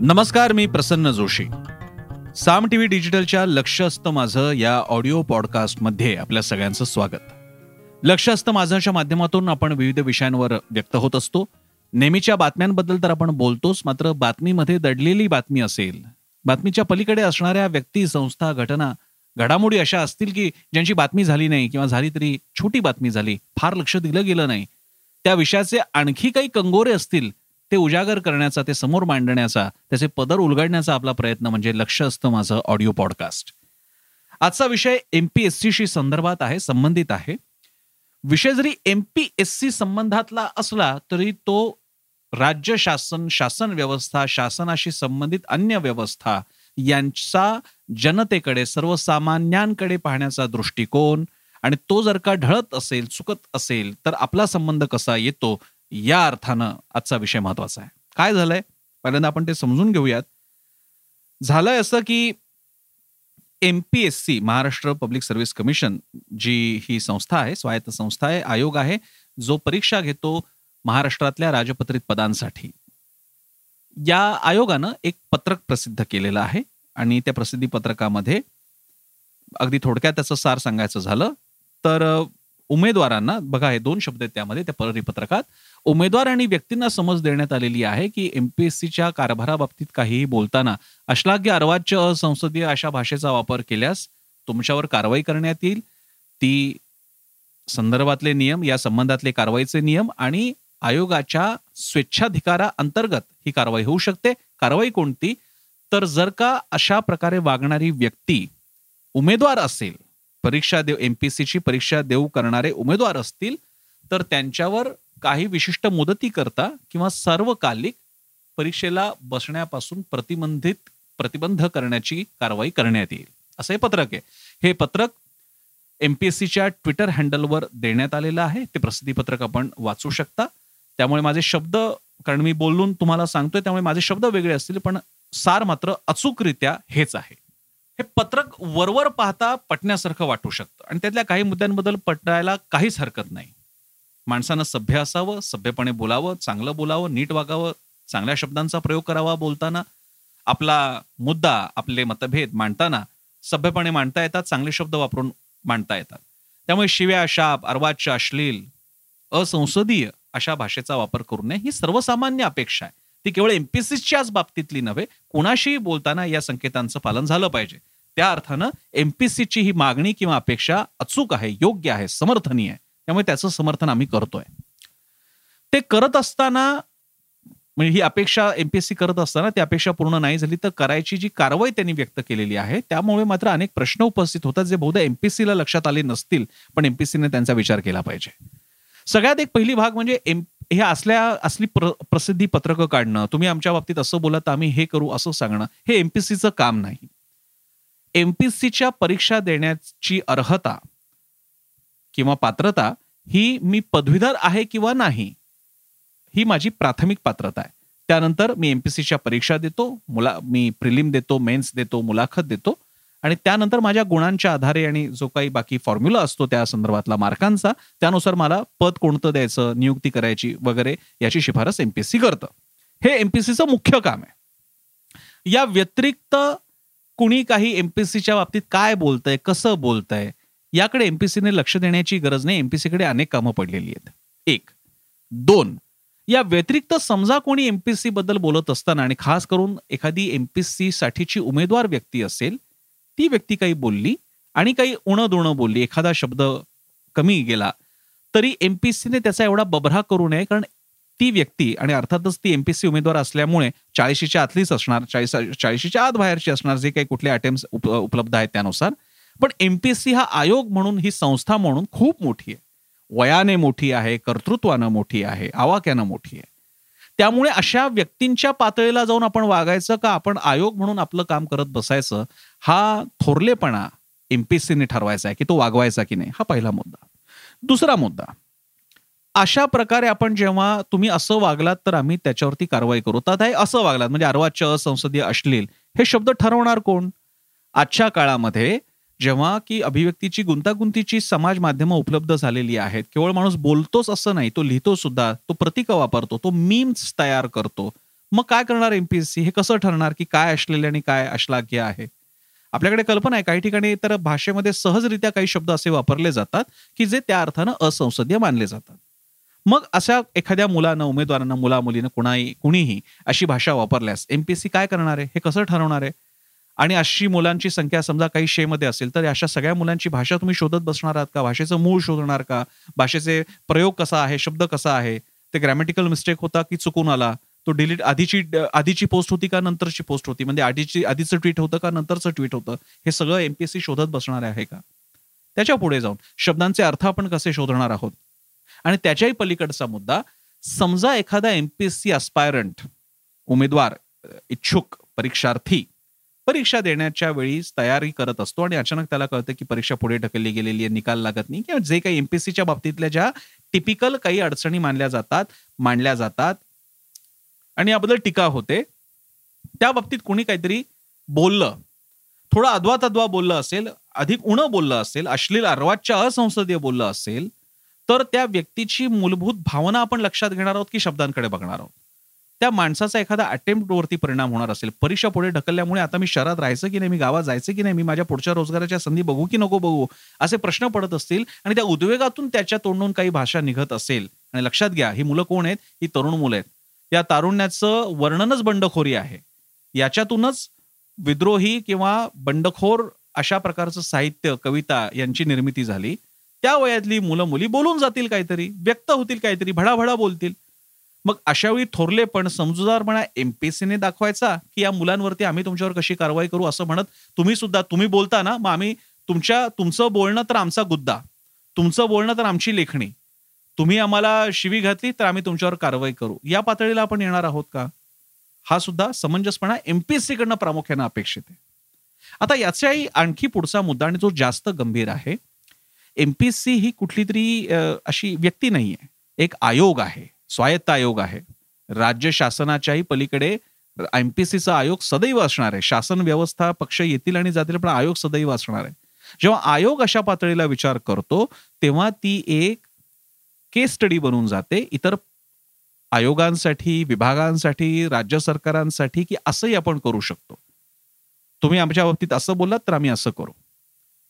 नमस्कार मी प्रसन्न जोशी. साम टीव्ही डिजिटलच्या लक्ष असतं माझं या ऑडिओ पॉडकास्टमध्ये आपल्या सगळ्यांचं स्वागत. लक्ष असतं माझंच्या माध्यमातून आपण विविध विषयांवर व्यक्त होत असतो. नेहमीच्या बातम्यांबद्दल तर आपण बोलतोच मात्र बातमीमध्ये दडलेली बातमी असेल. बातमीच्या पलीकडे असणाऱ्या व्यक्ती संस्था घटना घडामोडी अशा असतील की ज्यांची बातमी झाली नाही किंवा झाली तरी छोटी बातमी झाली फार लक्ष दिलं गेलं नाही. त्या विषयाचे आणखी काही कंगोरे असतील ते उजागर करण्याचा ते समोर मांडण्याचा त्याचे पदर उलगडण्याचा आपला प्रयत्न म्हणजे लक्ष असतं माझं ऑडिओ पॉडकास्ट. आजचा विषय एमपीएससी संदर्भात आहे संबंधित आहे. विषय जरी एमपीएससी संबंधातला असला तरी तो राज्य शासन शासन व्यवस्था शासनाशी संबंधित अन्य व्यवस्था यांचा जनतेकडे सर्वसामान्यांकडे पाहण्याचा दृष्टिकोन आणि तो जर का ढळत असेल चुकत असेल तर आपला संबंध कसा येतो या अर्थानं आजचा विषय महत्त्वाचा आहे. काय झालंय? पहिल्यांदा आपण ते समजून घेऊयात. झालंय असं की MPSC Maharashtra public service commission जी ही संस्था आहे स्वायत्त संस्था आहे आयोग आहे जो परीक्षा घेतो महाराष्ट्रातल्या राजपत्रित पदांसाठी. या आयोगानं एक पत्रक प्रसिद्ध केलेलं आहे आणि त्या प्रसिद्धी पत्रकामध्ये अगदी थोडक्यात त्याचं सार सांगायचं झालं तर उमेदवारांना बघा हे दोन शब्द आहेत त्यामध्ये त्या परिपत्रकात उमेदवार आणि व्यक्तींना समज देण्यात आलेली आहे की एमपीएससीच्या कारभाराबाबतीत काहीही बोलताना अश्लाघ्य अर्वाच्य असंसदीय अशा भाषेचा वापर केल्यास तुमच्यावर कारवाई करण्यात येईल. ती संदर्भातले नियम या संबंधातले कारवाईचे नियम आणि आयोगाच्या स्वेच्छाधिकारा अंतर्गत ही कारवाई होऊ शकते. कारवाई कोणती? तर जर का अशा प्रकारे वागणारी व्यक्ती उमेदवार असेल परीक्षा देऊ एमपीसीची परीक्षा देऊ करणारे उमेदवार असतील तर त्यांच्यावर काही विशिष्ट मुदती करता किंवा सर्वकालिक परीक्षेला बसण्यापासून प्रतिबंधित प्रतिबंध करण्याची कारवाई करण्यात येईल. असं हे पत्रक आहे. हे पत्रक एमपीएससीच्या ट्विटर हँडलवर देण्यात आलेलं आहे. ते प्रसिद्धी पत्रक आपण वाचू शकता. त्यामुळे माझे शब्द कारण मी बोलून तुम्हाला सांगतोय त्यामुळे माझे शब्द वेगळे असतील पण सार मात्र अचूकरित्या हेच आहे. हे पत्रक वरवर पाहता पटण्यासारखं वाटू शकतं. आणि त्यातल्या काही मुद्द्यांबद्दल पटायला काहीच हरकत नाही. माणसानं सभ्य असावं सभ्यपणे बोलावं चांगलं बोलावं नीट वागावं चांगल्या शब्दांचा प्रयोग करावा बोलताना आपला मुद्दा आपले मतभेद मांडताना सभ्यपणे मांडता येतात चांगले शब्द वापरून मांडता येतात. त्यामुळे शिव्या शाप अर्वाच्य अश्लील असंसदीय अशा भाषेचा वापर करू नये ही सर्वसामान्य अपेक्षा आहे. ती केवळ एमपीसीच्याच बाबतीतली नव्हे कोणाशीही बोलताना या संकेतांचं पालन झालं पाहिजे. त्या अर्थानं एमपीसीची ही मागणी किंवा अपेक्षा अचूक आहे योग्य आहे समर्थनीय आहे. त्यामुळे त्याचं समर्थन आम्ही करतोय. ते करत असताना म्हणजे ही अपेक्षा एमपीएससी करत असताना ती अपेक्षा पूर्ण नाही झाली तर करायची जी कारवाई त्यांनी व्यक्त केलेली आहे त्यामुळे मात्र अनेक प्रश्न उपस्थित होतात जे बहुधा एमपीसीला लक्षात आले नसतील पण एमपीसीने त्यांचा विचार केला पाहिजे. सगळ्यात एक पहिली भाग म्हणजे एम हे असल्या असली प्र प्रसिद्धी पत्रकं काढणं. तुम्ही आमच्या बाबतीत असं बोला तर आम्ही हे करू असं सांगणं. हे एमपीसीचं काम नाही. एमपीसीच्या परीक्षा देण्याची अर्हता किंवा पात्रता ही मी पदवीधर आहे किंवा नाही ही माझी प्राथमिक पात्रता आहे. त्यानंतर मी एमपीसीच्या परीक्षा देतो मुला मी प्रिलिम देतो मेन्स देतो मुलाखत देतो आणि त्यानंतर माझ्या गुणांच्या आधारे आणि जो काही बाकी फॉर्म्युला असतो त्या संदर्भातला मार्कांचा त्यानुसार मला पद कोणतं द्यायचं नियुक्ती करायची वगैरे याची शिफारस एमपीएससी करतं. हे एमपीएससीचं मुख्य काम आहे. या व्यतिरिक्त कुणी काही एमपीएससीच्या बाबतीत काय बोलतंय कसं बोलतंय याकडे एमपीसीने लक्ष देण्याची गरज नाही. एमपीसीकडे अनेक कामं पडलेली आहेत. एक. दोन. या व्यतिरिक्त समजा कोणी एमपीसी बद्दल बोलत असताना आणि खास करून एखादी एमपीसी साठीची उमेदवार व्यक्ती असेल ती व्यक्ती काही बोलली आणि काही उणं दुणं बोलली एखादा शब्द कमी गेला तरी एमपीसीने त्याचा एवढा बबरा करू नये कारण ती व्यक्ती आणि अर्थातच ती एमपीसी उमेदवार असल्यामुळे चाळीशीच्या आतलीच असणार चाळीस चाळीशीच्या आत बाहेरची असणार जे काही कुठले अटेम्प्ट उपलब्ध आहेत त्यानुसार पण एमपीएससी हा आयोग म्हणून ही संस्था म्हणून खूप मोठी आहे. वयाने मोठी आहे कर्तृत्वानं मोठी आहे आवाक्यानं मोठी आहे. त्यामुळे अशा व्यक्तींच्या पातळीला जाऊन आपण वागायचं का? आपण आयोग म्हणून आपलं काम करत बसायचं हा थोरलेपणा एमपीएससीने ठरवायचा आहे की तो वागवायचा की नाही? हा पहिला मुद्दा. दुसरा मुद्दा अशा प्रकारे आपण जेव्हा तुम्ही असं वागलात तर आम्ही त्याच्यावरती कारवाई करू. तर हे असं वागलात म्हणजे अर्वाच्य असंसदीय अश्लील हे शब्द ठरवणार कोण? आजच्या काळामध्ये जेव्हा की अभिव्यक्तीची गुंतागुंतीची समाज माध्यमं उपलब्ध झालेली आहेत केवळ माणूस बोलतोच असं नाही तो लिहितो सुद्धा तो प्रतीक वापरतो तो मीम्स तयार करतो. मग काय करणार एमपीएससी हे कसं ठरणार की काय असलेले आणि काय अश्लाघ्य आहे? आपल्याकडे कल्पना आहे काही ठिकाणी तर भाषेमध्ये सहजरित्या काही शब्द असे वापरले जातात की जे त्या अर्थानं असंसदीय मानले जातात. मग अशा एखाद्या मुलानं उमेदवारांना मुला मुलीनं कुणाही कुणीही अशी भाषा वापरल्यास एमपीएससी काय करणार आहे? हे कसं ठरवणार आहे? आणि अशी मुलांची संख्या समजा काही शेमध्ये असेल तर अशा सगळ्या मुलांची भाषा तुम्ही शोधत बसणार आहात का? भाषेचं मूळ शोधणार का? भाषेचे प्रयोग कसा आहे? शब्द कसा आहे? ते ग्रॅमॅटिकल मिस्टेक होता की चुकून आला? तो डिलीट आधीची आधीची पोस्ट होती का? नंतरची पोस्ट होती? म्हणजे आधीची आधीचं ट्विट होतं का? नंतरचं ट्विट होतं? हे सगळं एमपीएससी शोधत बसणार आहे का? त्याच्या पुढे जाऊन शब्दांचे अर्थ आपण कसे शोधणार आहोत? आणि त्याच्याही पलीकडचा मुद्दा समजा एखादा एमपीएससी अस्पायरंट उमेदवार इच्छुक परीक्षार्थी परीक्षा देण्याच्या वेळी तयारी करत असतो आणि अचानक त्याला कळतं की परीक्षा पुढे ढकलली गेलेली आहे निकाल लागत नाही किंवा जे काही एमपीएससीच्या बाबतीतल्या ज्या टिपिकल काही अडचणी मानल्या जातात मांडल्या जातात आणि याबद्दल टीका होते त्या बाबतीत कोणी काहीतरी बोललं थोडं अद्वा तद्वा बोललं असेल अधिक उणं बोललं असेल अश्लील अर्वाच्या असंसदीय बोललं असेल तर त्या व्यक्तीची मूलभूत भावना आपण लक्षात घेणार आहोत की शब्दांकडे बघणार आहोत. त्या माणसाचा एखादा अटेम्प्ट वरती परिणाम होणार असेल. परीक्षा पुढे ढकलल्यामुळे आता मी शहरात राहायचं की नाही मी गावात जायचं की नाही मी माझ्या पुढच्या रोजगाराच्या संधी बघू की नको बघू असे प्रश्न पडत असतील आणि त्या उद्वेगातून त्याच्या तोंडून काही भाषा निघत असेल. आणि लक्षात घ्या ही मुलं कोण आहेत? ही तरुण मुलं आहेत. या तारुण्याचं वर्णनच बंडखोरी आहे. याच्यातूनच विद्रोही किंवा बंडखोर अशा प्रकारचं साहित्य कविता यांची निर्मिती झाली. त्या वयातली मुलं मुली बोलून जातील काहीतरी व्यक्त होतील काहीतरी भडाभडा बोलतील. मग अशावेळी थोरले पण समजूदारपणा एमपीएससीने दाखवायचा की या मुलांवरती आम्ही तुमच्यावर कशी कारवाई करू असं म्हणत तुम्ही सुद्धा तुम्ही बोलता ना मग आम्ही तुमच्या तुमचं बोलणं तर आमचा गुद्दा. तुमचं बोलणं तर आमची लेखणी. तुम्ही आम्हाला शिवी घातली तर आम्ही तुमच्यावर कारवाई करू. या पातळीला आपण येणार आहोत का? हा सुद्धा समंजसपणा एमपीएससी कडनं प्रामुख्यानं अपेक्षित आहे. आता याचाही आणखी पुढचा मुद्दा आणि जो जास्त गंभीर आहे एमपीएससी ही कुठली तरी अशी व्यक्ती नाहीये. एक आयोग आहे. स्वायत्त आयोग आहे. राज्य शासनाच्याही पलीकडे एमपीसीचा आयोग सदैव असणार आहे. शासन व्यवस्था पक्ष येतील आणि जातील पण आयोग सदैव असणार आहे. जेव्हा आयोग अशा पातळीला विचार करतो तेव्हा ती एक केस स्टडी बनून जाते. इतर आयोगांसाठी विभागांसाठी राज्य सरकारांसाठी की असंही आपण करू शकतो. तुम्ही आमच्या बाबतीत असं बोललात तर आम्ही असं करू.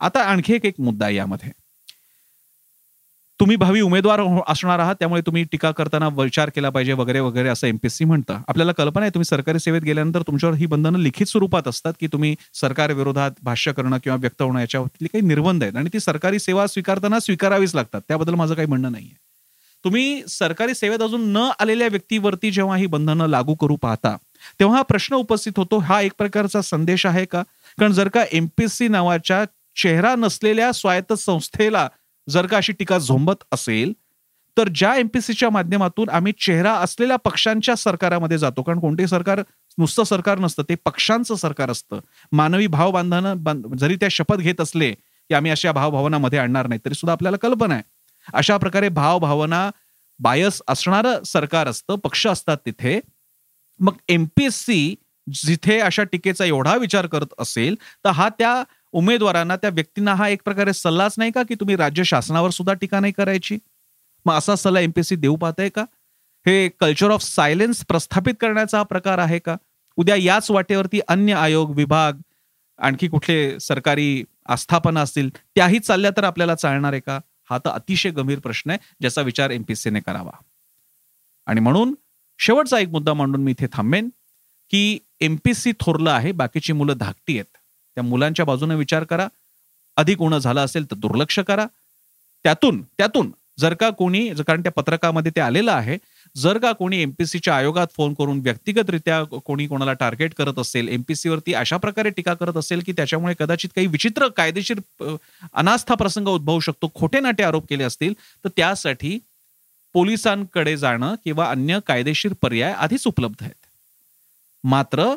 आता आणखी एक एक मुद्दा यामध्ये. तुम्ही भावी उमेदवार हो, असणार आहात त्यामुळे तुम्ही टीका करताना विचार केला पाहिजे वगैरे वगैरे असं एमपीएससी म्हणतं. आपल्याला कल्पना आहे तुम्ही सरकारी सेवेत गेल्यानंतर तुमच्यावर ही बंधनं लिखित स्वरूपात असतात की तुम्ही सरकार विरोधात भाष्य करणं किंवा व्यक्त होणं याच्यावरती काही निर्बंध आहेत. आणि ती सरकारी सेवा स्वीकारताना स्वीकारावीच लागतात. त्याबद्दल माझं काही म्हणणं नाहीये. तुम्ही सरकारी सेवेत अजून न आलेल्या व्यक्तीवरती जेव्हा ही बंधनं लागू करू पाहता तेव्हा हा प्रश्न उपस्थित होतो हा एक प्रकारचा संदेश आहे का? कारण जर का एमपीएससी नावाच्या चेहरा नसलेल्या स्वायत्त संस्थेला जर का अशी टीका झोंबत असेल तर ज्या एमपीसीच्या माध्यमातून आम्ही चेहरा असलेल्या पक्षांच्या सरकारामध्ये जातो. कारण कोणतेही सरकार नुसतं सरकार नसतं ते पक्षांचं सरकार असतं. मानवी भाव बांधणं जरी त्या शपथ घेत असले की आम्ही अशा भावभावनामध्ये आणणार नाही तरी सुद्धा आपल्याला कल्पना आहे. अशा प्रकारे भावभावना बायस असणारं सरकार असतं पक्ष असतात तिथे. मग एमपीएससी जिथे अशा टीकेचा एवढा विचार करत असेल तर हा त्या उमेदवारांना त्या व्यक्तींना हा एक प्रकारे सल्लाच नाही का की तुम्ही राज्य शासनावर सुद्धा टीका नाही करायची? मग असा सल्ला एमपीएससी देऊ पाहताय का? हे कल्चर ऑफ सायलेन्स प्रस्थापित करण्याचा हा प्रकार आहे का? उद्या याच वाटेवरती अन्य आयोग विभाग आणखी कुठले सरकारी आस्थापना असतील त्याही चालल्या तर आपल्याला चालणार आहे का? हा तर अतिशय गंभीर प्रश्न आहे ज्याचा विचार एमपीएससीने करावा. आणि म्हणून शेवटचा एक मुद्दा मांडून मी इथे थांबेन की एमपीएससी थोरलं आहे बाकीची मुलं धाकटी आहेत. त्या मुलांच्या बाजूने विचार करा. अधिक उणं झालं असेल तर दुर्लक्ष करा. त्यातून त्यातून जर का कोणी कारण त्या पत्रकामध्ये ते आलेलं आहे जर का कोणी एमपीसीच्या आयोगात फोन करून व्यक्तिगतरित्या कोणी कोणाला टार्गेट करत असेल एमपीसीवरती अशा प्रकारे टीका करत असेल की त्याच्यामुळे कदाचित काही विचित्र कायदेशीर अनास्था प्रसंग उद्भवू शकतो खोटे नाटे आरोप केले असतील तर त्यासाठी पोलिसांकडे जाणं किंवा अन्य कायदेशीर पर्याय आधीच उपलब्ध आहेत. मात्र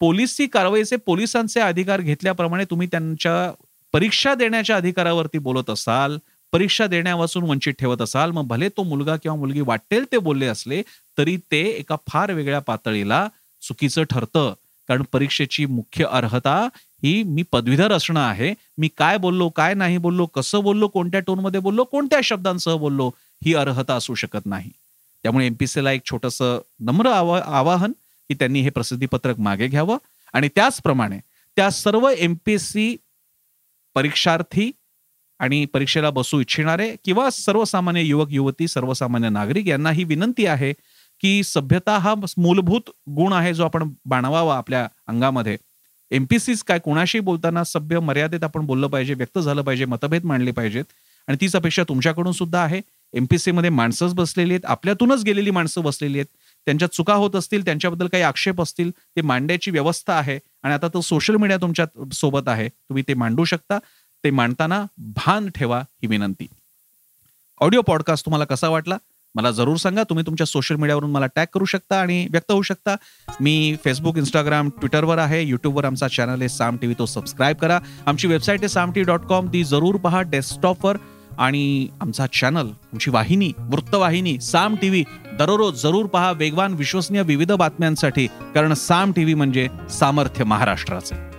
पोलिसी कारवाईचे पोलिसांचे अधिकार घेतल्याप्रमाणे तुम्ही त्यांच्या परीक्षा देण्याच्या अधिकारावरती बोलत असाल परीक्षा देण्यापासून वंचित ठेवत असाल मग भले तो मुलगा किंवा मुलगी वाटेल ते बोलले असले तरी ते एका फार वेगळ्या पातळीला चुकीचं ठरतं. कारण परीक्षेची मुख्य अर्हता ही मी पदवीधर असणं आहे. मी काय बोललो काय नाही बोललो कसं बोललो कोणत्या टोनमध्ये बोललो कोणत्या शब्दांसह बोललो ही अर्हता असू शकत नाही. त्यामुळे एमपीसीला एक छोटंसं नम्र आवा आवाहन की त्यांनी हे प्रसिद्धीपत्रक मागे घ्यावं. आणि त्याचप्रमाणे त्या सर्व एमपीएससी परीक्षार्थी आणि परीक्षेला बसू इच्छिणारे किंवा सर्वसामान्य युवक युवती सर्वसामान्य नागरिक यांना ही विनंती आहे की सभ्यता हा मूलभूत गुण आहे जो आपण बाणवावा आपल्या अंगामध्ये. एमपीसीच काय कोणाशी बोलताना सभ्य मर्यादेत आपण बोललं पाहिजे व्यक्त झालं पाहिजे मतभेद मांडले पाहिजेत. आणि तीच अपेक्षा तुमच्याकडून सुद्धा आहे. एमपीसी मध्ये माणसंच बसलेली आहेत. आपल्यातूनच गेलेली माणसं बसलेली आहेत. त्यांच्या चुका होत असतील त्यांच्याबद्दल काही आक्षेप असतील ते मांडण्याची व्यवस्था आहे आणि आता तो सोशल मीडिया तुमच्यासोबत आहे तुम्ही ते मांडू शकता. ते मांडताना भान ठेवा ही विनंती. ऑडिओ पॉडकास्ट तुम्हाला कसा वाटला? मला जरूर सांगा. तुम्ही तुमच्या सोशल मीडियावरून मला टॅग करू शकता आणि व्यक्त होऊ शकता. मी फेसबुक इंस्टाग्राम ट्विटरवर आहे. युट्यूबवर आमचा चॅनल आहे साम टी व्ही तो सबस्क्राईब करा. आमची वेबसाईट आहे साम टी डॉट कॉम ती जरूर पहा. डेस्कटॉपवर आणि आमचा चॅनल आमची वाहिनी वृत्तवाहिनी साम टी व्ही दररोज जरूर पहा वेगवान विश्वसनीय विविध बातम्यांसाठी कारण साम टी व्ही म्हणजे सामर्थ्य महाराष्ट्राचे.